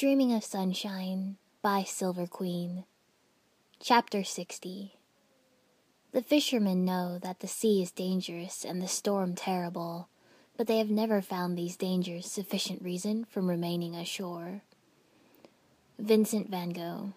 Dreaming of Sunshine by Silver Queen. Chapter 60 The fishermen know that the sea is dangerous and the storm terrible, but they have never found these dangers sufficient reason from remaining ashore. Vincent van Gogh.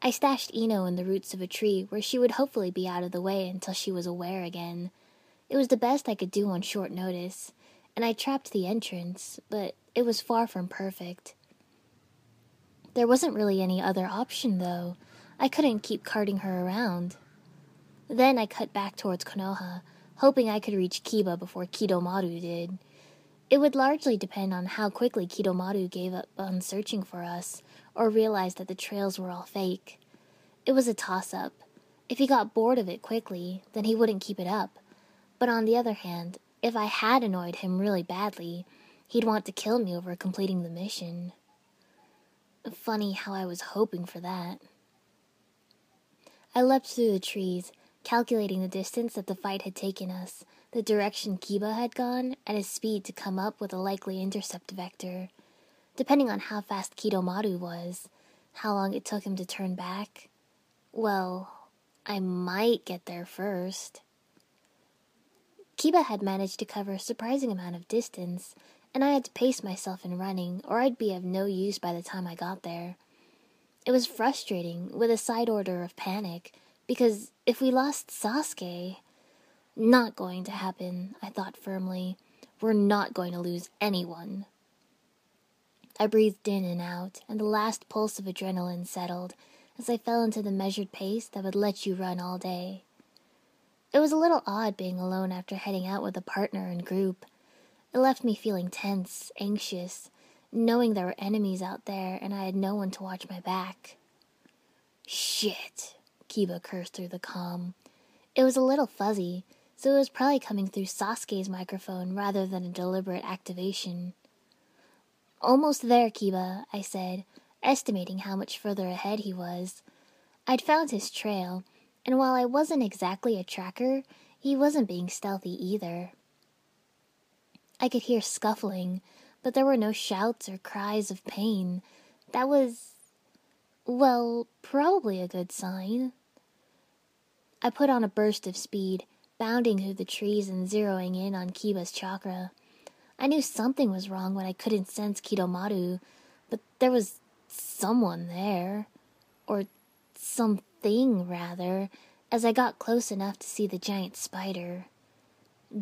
I stashed Ino in the roots of a tree where she would hopefully be out of the way until she was aware again. It was the best I could do on short notice, and I trapped the entrance, but it was far from perfect. There wasn't really any other option, though. I couldn't keep carting her around. Then I cut back towards Konoha, hoping I could reach Kiba before Kidomaru did. It would largely depend on how quickly Kidomaru gave up on searching for us, or realized that the trails were all fake. It was a toss up. If he got bored of it quickly, then he wouldn't keep it up. But on the other hand, if I had annoyed him really badly, he'd want to kill me over completing the mission. Funny how I was hoping for that. I leapt through the trees, calculating the distance that the fight had taken us, the direction Kiba had gone, and his speed to come up with a likely intercept vector. Depending on how fast Kidomaru was, how long it took him to turn back, well, I might get there first. Kiba had managed to cover a surprising amount of distance, and I had to pace myself in running, or I'd be of no use by the time I got there. It was frustrating, with a side order of panic, because if we lost Sasuke. Not going to happen, I thought firmly. We're not going to lose anyone. I breathed in and out, and the last pulse of adrenaline settled as I fell into the measured pace that would let you run all day. It was a little odd being alone after heading out with a partner and group. It left me feeling tense, anxious, knowing there were enemies out there and I had no one to watch my back. Shit, Kiba cursed through the calm. It was a little fuzzy, so it was probably coming through Sasuke's microphone rather than a deliberate activation. Almost there, Kiba, I said, estimating how much further ahead he was. I'd found his trail, and while I wasn't exactly a tracker, he wasn't being stealthy either. I could hear scuffling, but there were no shouts or cries of pain. That was. well, probably a good sign. I put on a burst of speed, bounding through the trees and zeroing in on Kiba's chakra. I knew something was wrong when I couldn't sense Kidomaru, but there was someone there. Or something, rather, as I got close enough to see the giant spider.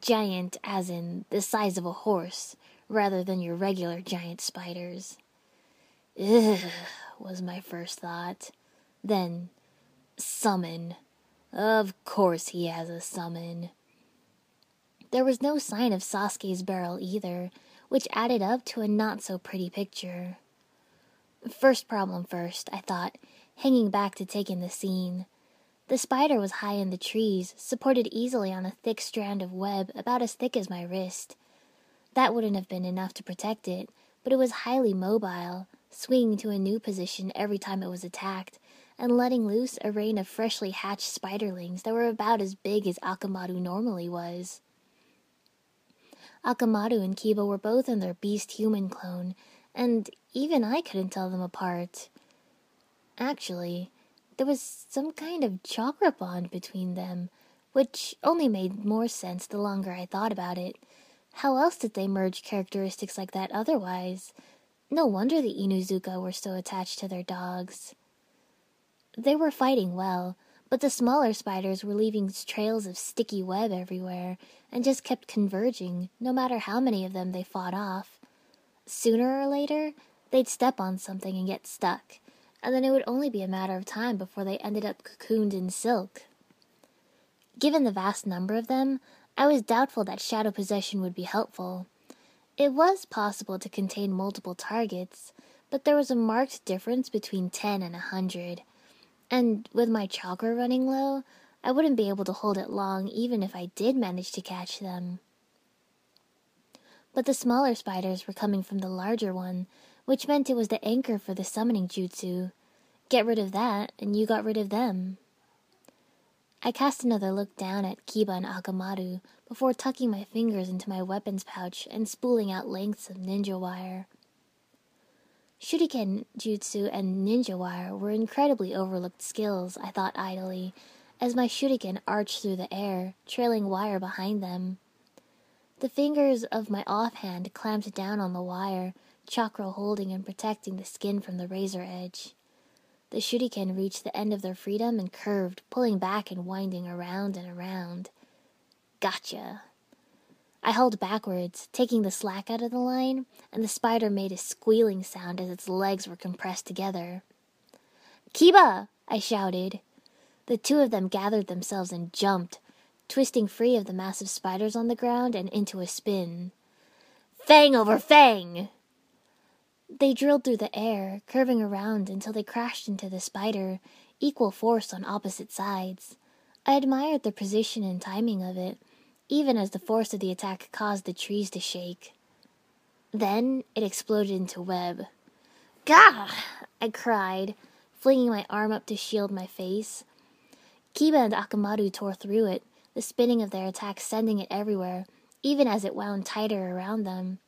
Giant as in the size of a horse, rather than your regular giant spiders. Ugh, was my first thought. Then, summon. Of course he has a summon. There was no sign of Sasuke's barrel either, which added up to a not so pretty picture. First problem first, I thought, hanging back to take in the scene. The spider was high in the trees, supported easily on a thick strand of web about as thick as my wrist. That wouldn't have been enough to protect it, but it was highly mobile, swinging to a new position every time it was attacked, and letting loose a rain of freshly hatched spiderlings that were about as big as Akamaru normally was. Akamaru and Kiba were both in their beast human clone, and even I couldn't tell them apart. Actually, there was some kind of chakra bond between them, which only made more sense the longer I thought about it. How else did they merge characteristics like that otherwise? No wonder the Inuzuka were so attached to their dogs. They were fighting well, but the smaller spiders were leaving trails of sticky web everywhere and just kept converging, no matter how many of them they fought off. Sooner or later, they'd step on something and get stuck, and then it would only be a matter of time before they ended up cocooned in silk. Given the vast number of them, I was doubtful that shadow possession would be helpful. It was possible to contain multiple targets, but there was a marked difference between ten and a hundred and with my chakra running low, I wouldn't be able to hold it long even if I did manage to catch them. But the smaller spiders were coming from the larger one, which meant it was the anchor for the summoning jutsu. Get rid of that, and you got rid of them. I cast another look down at Kiba and Akamaru before tucking my fingers into my weapons pouch and spooling out lengths of ninja wire. Shuriken jutsu and ninja wire were incredibly overlooked skills, I thought idly, as my shuriken arched through the air, trailing wire behind them. The fingers of my offhand clamped down on the wire, chakra holding and protecting the skin from the razor edge. The shuriken reached the end of their freedom and curved, pulling back and winding around and around. Gotcha. I held backwards, taking the slack out of the line, and the spider made a squealing sound as its legs were compressed together. Kiba! I shouted. The two of them gathered themselves and jumped, twisting free of the massive spiders on the ground and into a spin. Fang over fang! They drilled through the air, curving around until they crashed into the spider, equal force on opposite sides. I admired the position and timing of it, even as the force of the attack caused the trees to shake. Then it exploded into web. Gah! I cried, flinging my arm up to shield my face. Kiba and Akamaru tore through it, the spinning of their attack sending it everywhere, even as it wound tighter around them.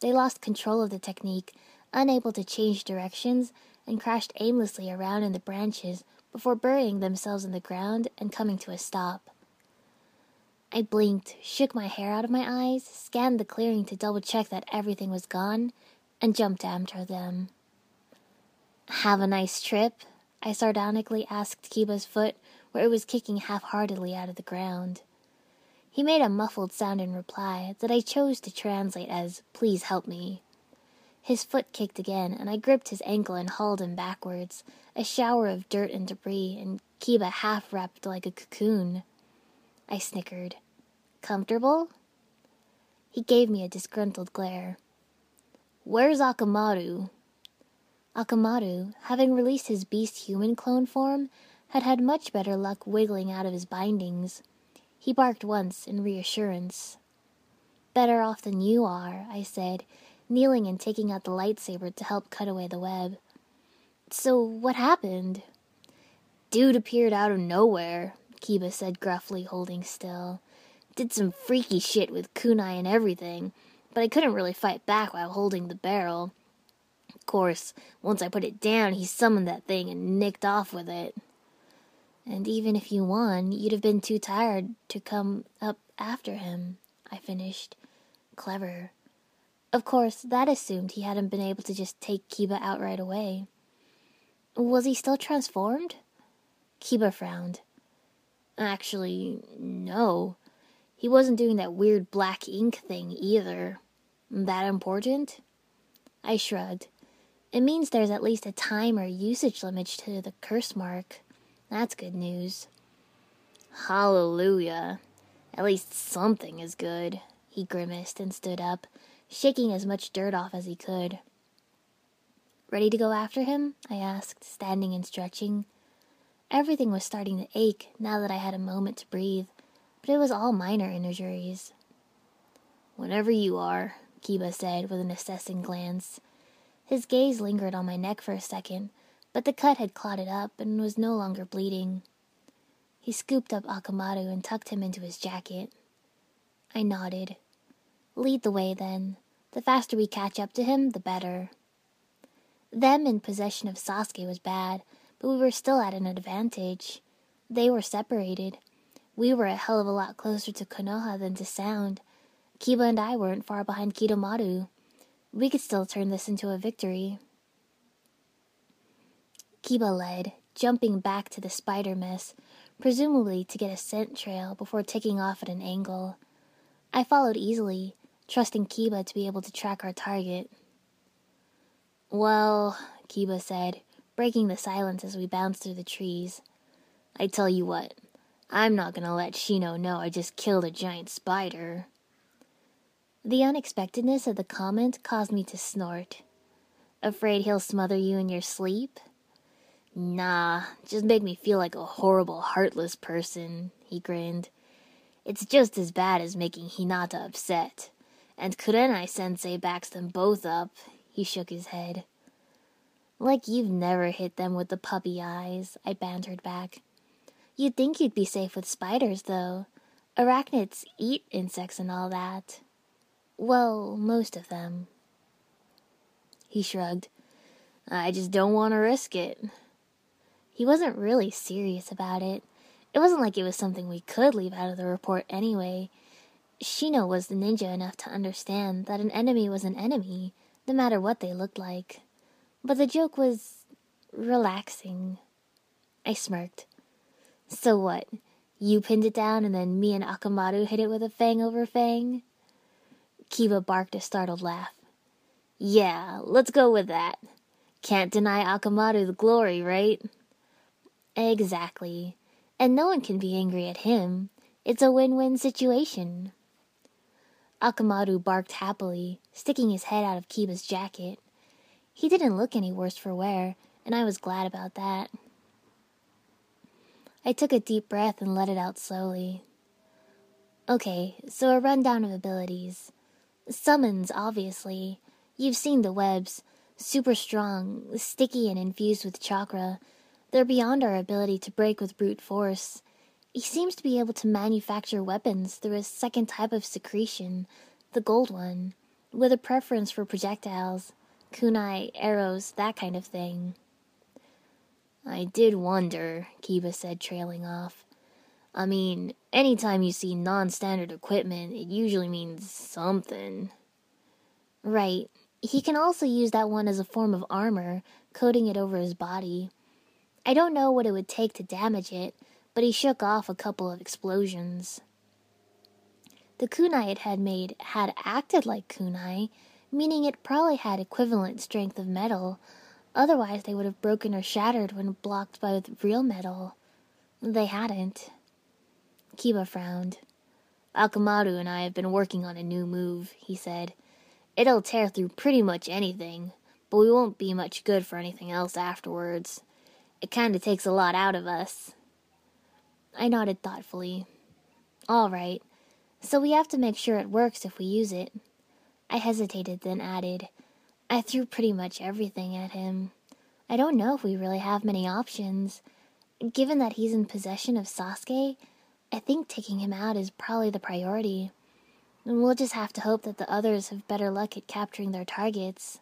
They lost control of the technique, unable to change directions, and crashed aimlessly around in the branches before burying themselves in the ground and coming to a stop. I blinked, shook my hair out of my eyes, scanned the clearing to double check that everything was gone, and jumped after them. Have a nice trip? I sardonically asked Kiba's foot, where it was kicking half heartedly out of the ground. He made a muffled sound in reply that I chose to translate as, Please help me. His foot kicked again, and I gripped his ankle and hauled him backwards, a shower of dirt and debris, and Kiba half wrapped like a cocoon. I snickered. Comfortable? He gave me a disgruntled glare. Where's Akamaru? Akamaru, having released his beast human clone form, had had much better luck wiggling out of his bindings. He barked once in reassurance. Better off than you are, I said, kneeling and taking out the lightsaber to help cut away the web. So, what happened? Dude appeared out of nowhere, Kiba said gruffly, holding still. Did some freaky shit with kunai and everything, but I couldn't really fight back while holding the barrel. Of course, once I put it down, he summoned that thing and nicked off with it. And even if you won, you'd have been too tired to come up after him, I finished. Clever. Of course, that assumed he hadn't been able to just take Kiba out right away. Was he still transformed? Kiba frowned. Actually, no. He wasn't doing that weird black ink thing either. That important? I shrugged. It means there's at least a time or usage limit to the curse mark. That's good news. Hallelujah. At least something is good. He grimaced and stood up, shaking as much dirt off as he could. Ready to go after him? I asked, standing and stretching. Everything was starting to ache now that I had a moment to breathe, but it was all minor injuries. Whenever you are, Kiba said with an assessing glance. His gaze lingered on my neck for a second, but the cut had clotted up and was no longer bleeding. He scooped up Akamaru and tucked him into his jacket. I nodded. Lead the way, then. The faster we catch up to him, the better. Them in possession of Sasuke was bad, but we were still at an advantage. They were separated. We were a hell of a lot closer to Konoha than to Sound. Kiba and I weren't far behind Kidomaru. We could still turn this into a victory. Kiba led, jumping back to the spider mess, presumably to get a scent trail before taking off at an angle. I followed easily, trusting Kiba to be able to track our target. Well, Kiba said, breaking the silence as we bounced through the trees. I tell you what, I'm not gonna let Shino know I just killed a giant spider. The unexpectedness of the comment caused me to snort. Afraid he'll smother you in your sleep? Nah, just make me feel like a horrible, heartless person, he grinned. It's just as bad as making Hinata upset. And Kurenai sensei backs them both up, he shook his head. Like you've never hit them with the puppy eyes, I bantered back. You'd think you'd be safe with spiders, though. Arachnids eat insects and all that. Well, most of them. He shrugged. I just don't want to risk it. He wasn't really serious about it. It wasn't like it was something we could leave out of the report anyway. Shino was the ninja enough to understand that an enemy was an enemy, no matter what they looked like. But the joke was relaxing. I smirked. So what? You pinned it down and then me and Akamaru hit it with a fang over fang? Kiba barked a startled laugh. Yeah, let's go with that. Can't deny Akamaru the glory, right? Exactly. And no one can be angry at him. It's a win-win situation. Akamaru barked happily, sticking his head out of Kiba's jacket. He didn't look any worse for wear, and I was glad about that. I took a deep breath and let it out slowly. Okay, so a rundown of abilities. Summons, obviously. You've seen the webs. Super strong, sticky, and infused with chakra. They're beyond our ability to break with brute force. He seems to be able to manufacture weapons through a second type of secretion, the gold one, with a preference for projectiles, kunai, arrows, that kind of thing. I did wonder, Kiba said, trailing off. I mean, anytime you see non standard equipment, it usually means something. Right. He can also use that one as a form of armor, coating it over his body. I don't know what it would take to damage it, but he shook off a couple of explosions. The kunai it had made had acted like kunai, meaning it probably had equivalent strength of metal, otherwise they would have broken or shattered when blocked by real metal. They hadn't. Kiba frowned. Akamaru and I have been working on a new move, he said. It'll tear through pretty much anything, but we won't be much good for anything else afterwards. It kinda takes a lot out of us. I nodded thoughtfully. All right. So we have to make sure it works if we use it. I hesitated, then added, I threw pretty much everything at him. I don't know if we really have many options. Given that he's in possession of Sasuke, I think taking him out is probably the priority. And we'll just have to hope that the others have better luck at capturing their targets.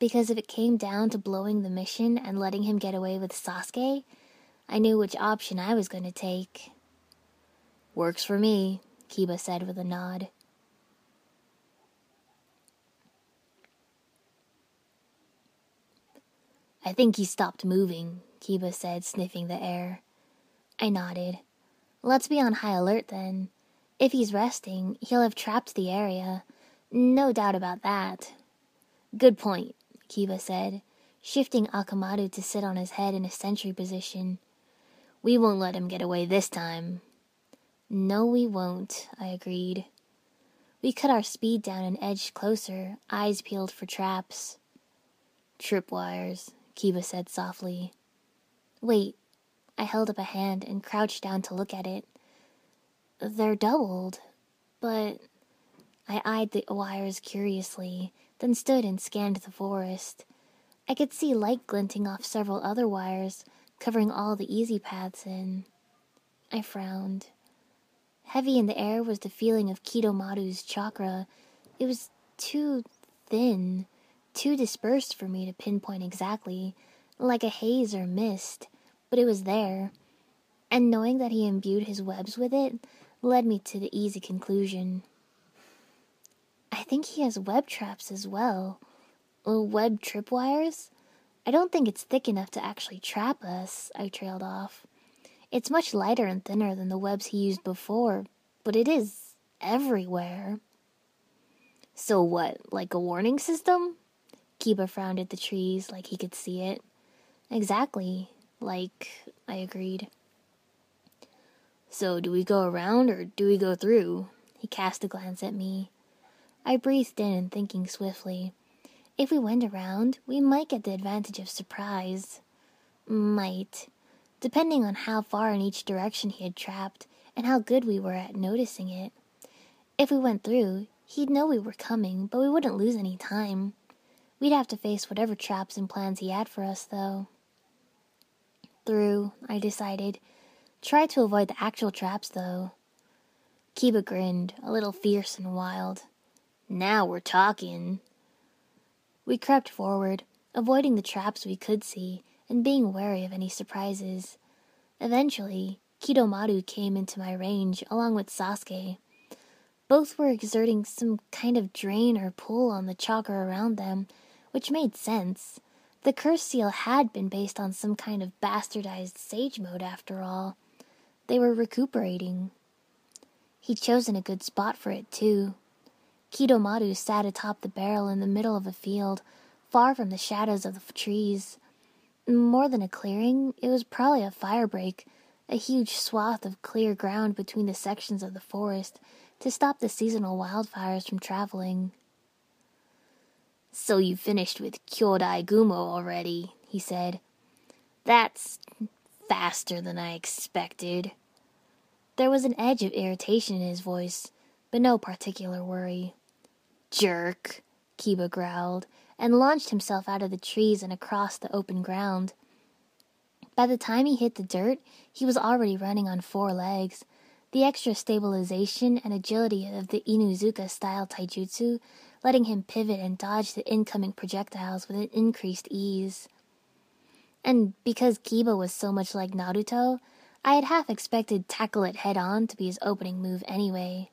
Because if it came down to blowing the mission and letting him get away with Sasuke, I knew which option I was going to take. Works for me, Kiba said with a nod. I think he stopped moving, Kiba said, sniffing the air. I nodded. Let's be on high alert then. If he's resting, he'll have trapped the area. No doubt about that. Good point, Kiba said, shifting Akamaru to sit on his head in a sentry position. We won't let him get away this time. No, we won't, I agreed. We cut our speed down and edged closer, eyes peeled for traps. Tripwires, Kiba said softly. Wait. I held up a hand and crouched down to look at it. They're doubled, but. I eyed the wires curiously, then stood and scanned the forest. I could see light glinting off several other wires, covering all the easy paths in. I frowned. Heavy in the air was the feeling of Kidomaru's chakra. It was too thin, too dispersed for me to pinpoint exactly, like a haze or mist, but it was there. And knowing that he imbued his webs with it led me to the easy conclusion. I think he has web traps as well. Little Web tripwires? I don't think it's thick enough to actually trap us, I trailed off. It's much lighter and thinner than the webs he used before, but it is everywhere. So what, like a warning system? Kiba frowned at the trees like he could see it. Exactly, like, I agreed. So, do we go around or do we go through? He cast a glance at me. I breathed in, and thinking swiftly. If we went around, we might get the advantage of surprise. Might. Depending on how far in each direction he had trapped, and how good we were at noticing it. If we went through, he'd know we were coming, but we wouldn't lose any time. We'd have to face whatever traps and plans he had for us, though. Through, I decided. Try to avoid the actual traps, though. Kiba grinned, a little fierce and wild. Now we're talking. We crept forward, avoiding the traps we could see and being wary of any surprises. Eventually, Kidomaru came into my range along with Sasuke. Both were exerting some kind of drain or pull on the chakra around them, which made sense. The curse seal had been based on some kind of bastardized sage mode after all. They were recuperating. He'd chosen a good spot for it, too. Kidomaru sat atop the barrel in the middle of a field, far from the shadows of the trees. More than a clearing, it was probably a firebreak, a huge swath of clear ground between the sections of the forest to stop the seasonal wildfires from traveling. So you finished with Kyodai Gumo already, he said. That's faster than I expected. There was an edge of irritation in his voice, but no particular worry. Jerk, Kiba growled, and launched himself out of the trees and across the open ground. By the time he hit the dirt, he was already running on four legs. The extra stabilization and agility of the Inuzuka style taijutsu letting him pivot and dodge the incoming projectiles with an increased ease. And because Kiba was so much like Naruto, I had half expected tackle it head on to be his opening move anyway.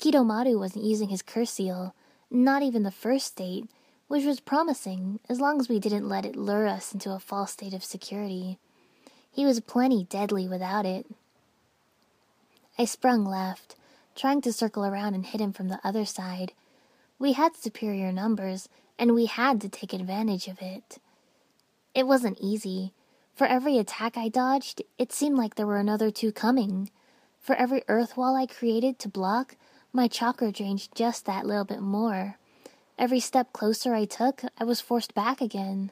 Kidomaru wasn't using his curse seal, not even the first state, which was promising as long as we didn't let it lure us into a false state of security. He was plenty deadly without it. I sprung left, trying to circle around and hit him from the other side. We had superior numbers, and we had to take advantage of it. It wasn't easy. For every attack I dodged, it seemed like there were another two coming. For every earth wall I created to block, my chakra drained just that little bit more. Every step closer I took, I was forced back again.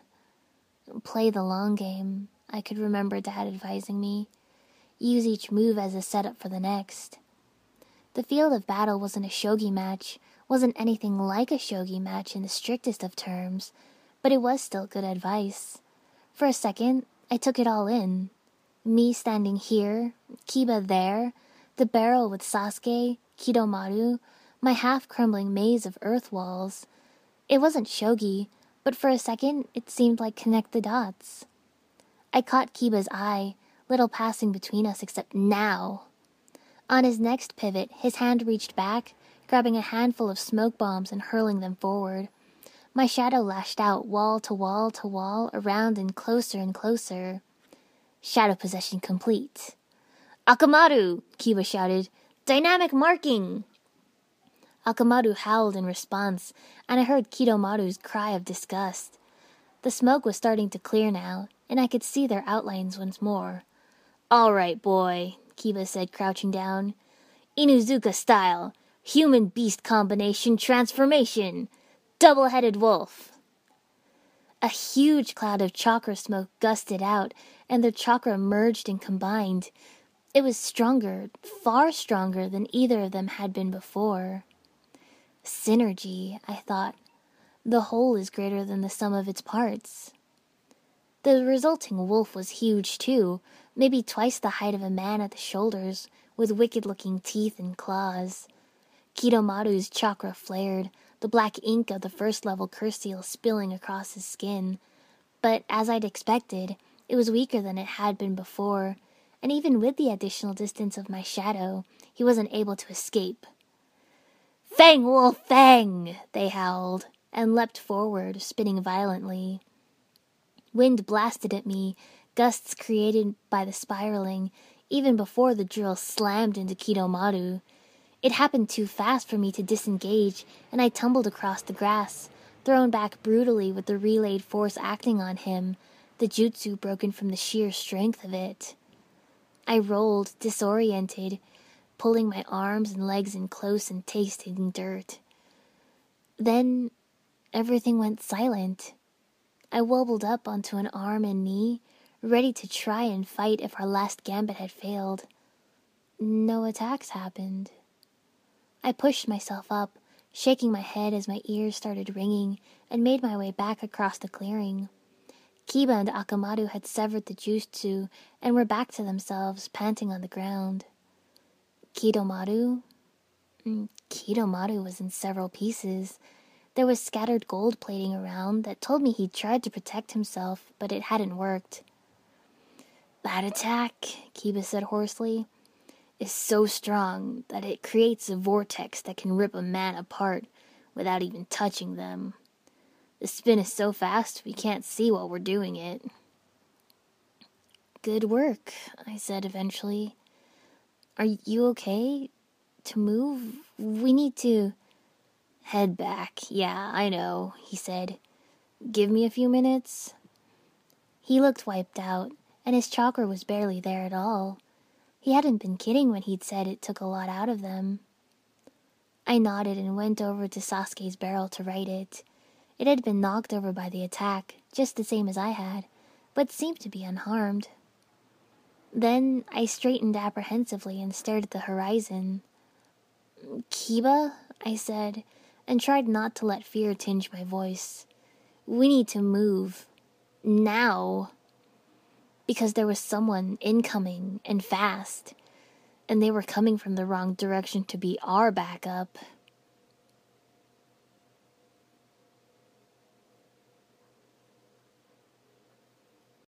Play the long game, I could remember Dad advising me. Use each move as a setup for the next. The field of battle wasn't a shogi match, wasn't anything like a shogi match in the strictest of terms, but it was still good advice. For a second, I took it all in. Me standing here, Kiba there, the barrel with Sasuke, Kidomaru, my half crumbling maze of earth walls. It wasn't shogi, but for a second it seemed like connect the dots. I caught Kiba's eye, little passing between us except now. On his next pivot, his hand reached back, grabbing a handful of smoke bombs and hurling them forward. My shadow lashed out wall to wall to wall, around and closer and closer. Shadow possession complete. Akamaru! Kiba shouted. Dynamic marking! Akamaru howled in response, and I heard Kidomaru's cry of disgust. The smoke was starting to clear now, and I could see their outlines once more. All right, boy, Kiba said, crouching down. Inuzuka style. Human beast combination transformation. Double headed wolf. A huge cloud of chakra smoke gusted out, and the chakra merged and combined. It was stronger, far stronger than either of them had been before. Synergy, I thought. The whole is greater than the sum of its parts. The resulting wolf was huge, too, maybe twice the height of a man at the shoulders, with wicked looking teeth and claws. Kidomaru's chakra flared, the black ink of the first level curse seal spilling across his skin. But as I'd expected, it was weaker than it had been before, and even with the additional distance of my shadow, he wasn't able to escape. Fang Wolf Fang! they howled, and leapt forward, spinning violently. Wind blasted at me, gusts created by the spiraling, even before the drill slammed into Kidomaru. It happened too fast for me to disengage, and I tumbled across the grass, thrown back brutally with the relayed force acting on him, the jutsu broken from the sheer strength of it. I rolled, disoriented, pulling my arms and legs in close and tasting dirt. Then everything went silent. I wobbled up onto an arm and knee, ready to try and fight if our last gambit had failed. No attacks happened. I pushed myself up, shaking my head as my ears started ringing, and made my way back across the clearing. Kiba and Akamaru had severed the jutsu and were back to themselves, panting on the ground. Kidomaru? Mm, Kidomaru was in several pieces. There was scattered gold plating around that told me he'd tried to protect himself, but it hadn't worked. That attack, Kiba said hoarsely, is so strong that it creates a vortex that can rip a man apart without even touching them. The spin is so fast we can't see while we're doing it. Good work, I said eventually. Are you okay? To move? We need to. Head back. Yeah, I know, he said. Give me a few minutes. He looked wiped out, and his chakra was barely there at all. He hadn't been kidding when he'd said it took a lot out of them. I nodded and went over to Sasuke's barrel to right it. It had been knocked over by the attack, just the same as I had, but seemed to be unharmed. Then I straightened apprehensively and stared at the horizon. Kiba, I said, and tried not to let fear tinge my voice. We need to move. Now. Because there was someone incoming and fast, and they were coming from the wrong direction to be our backup.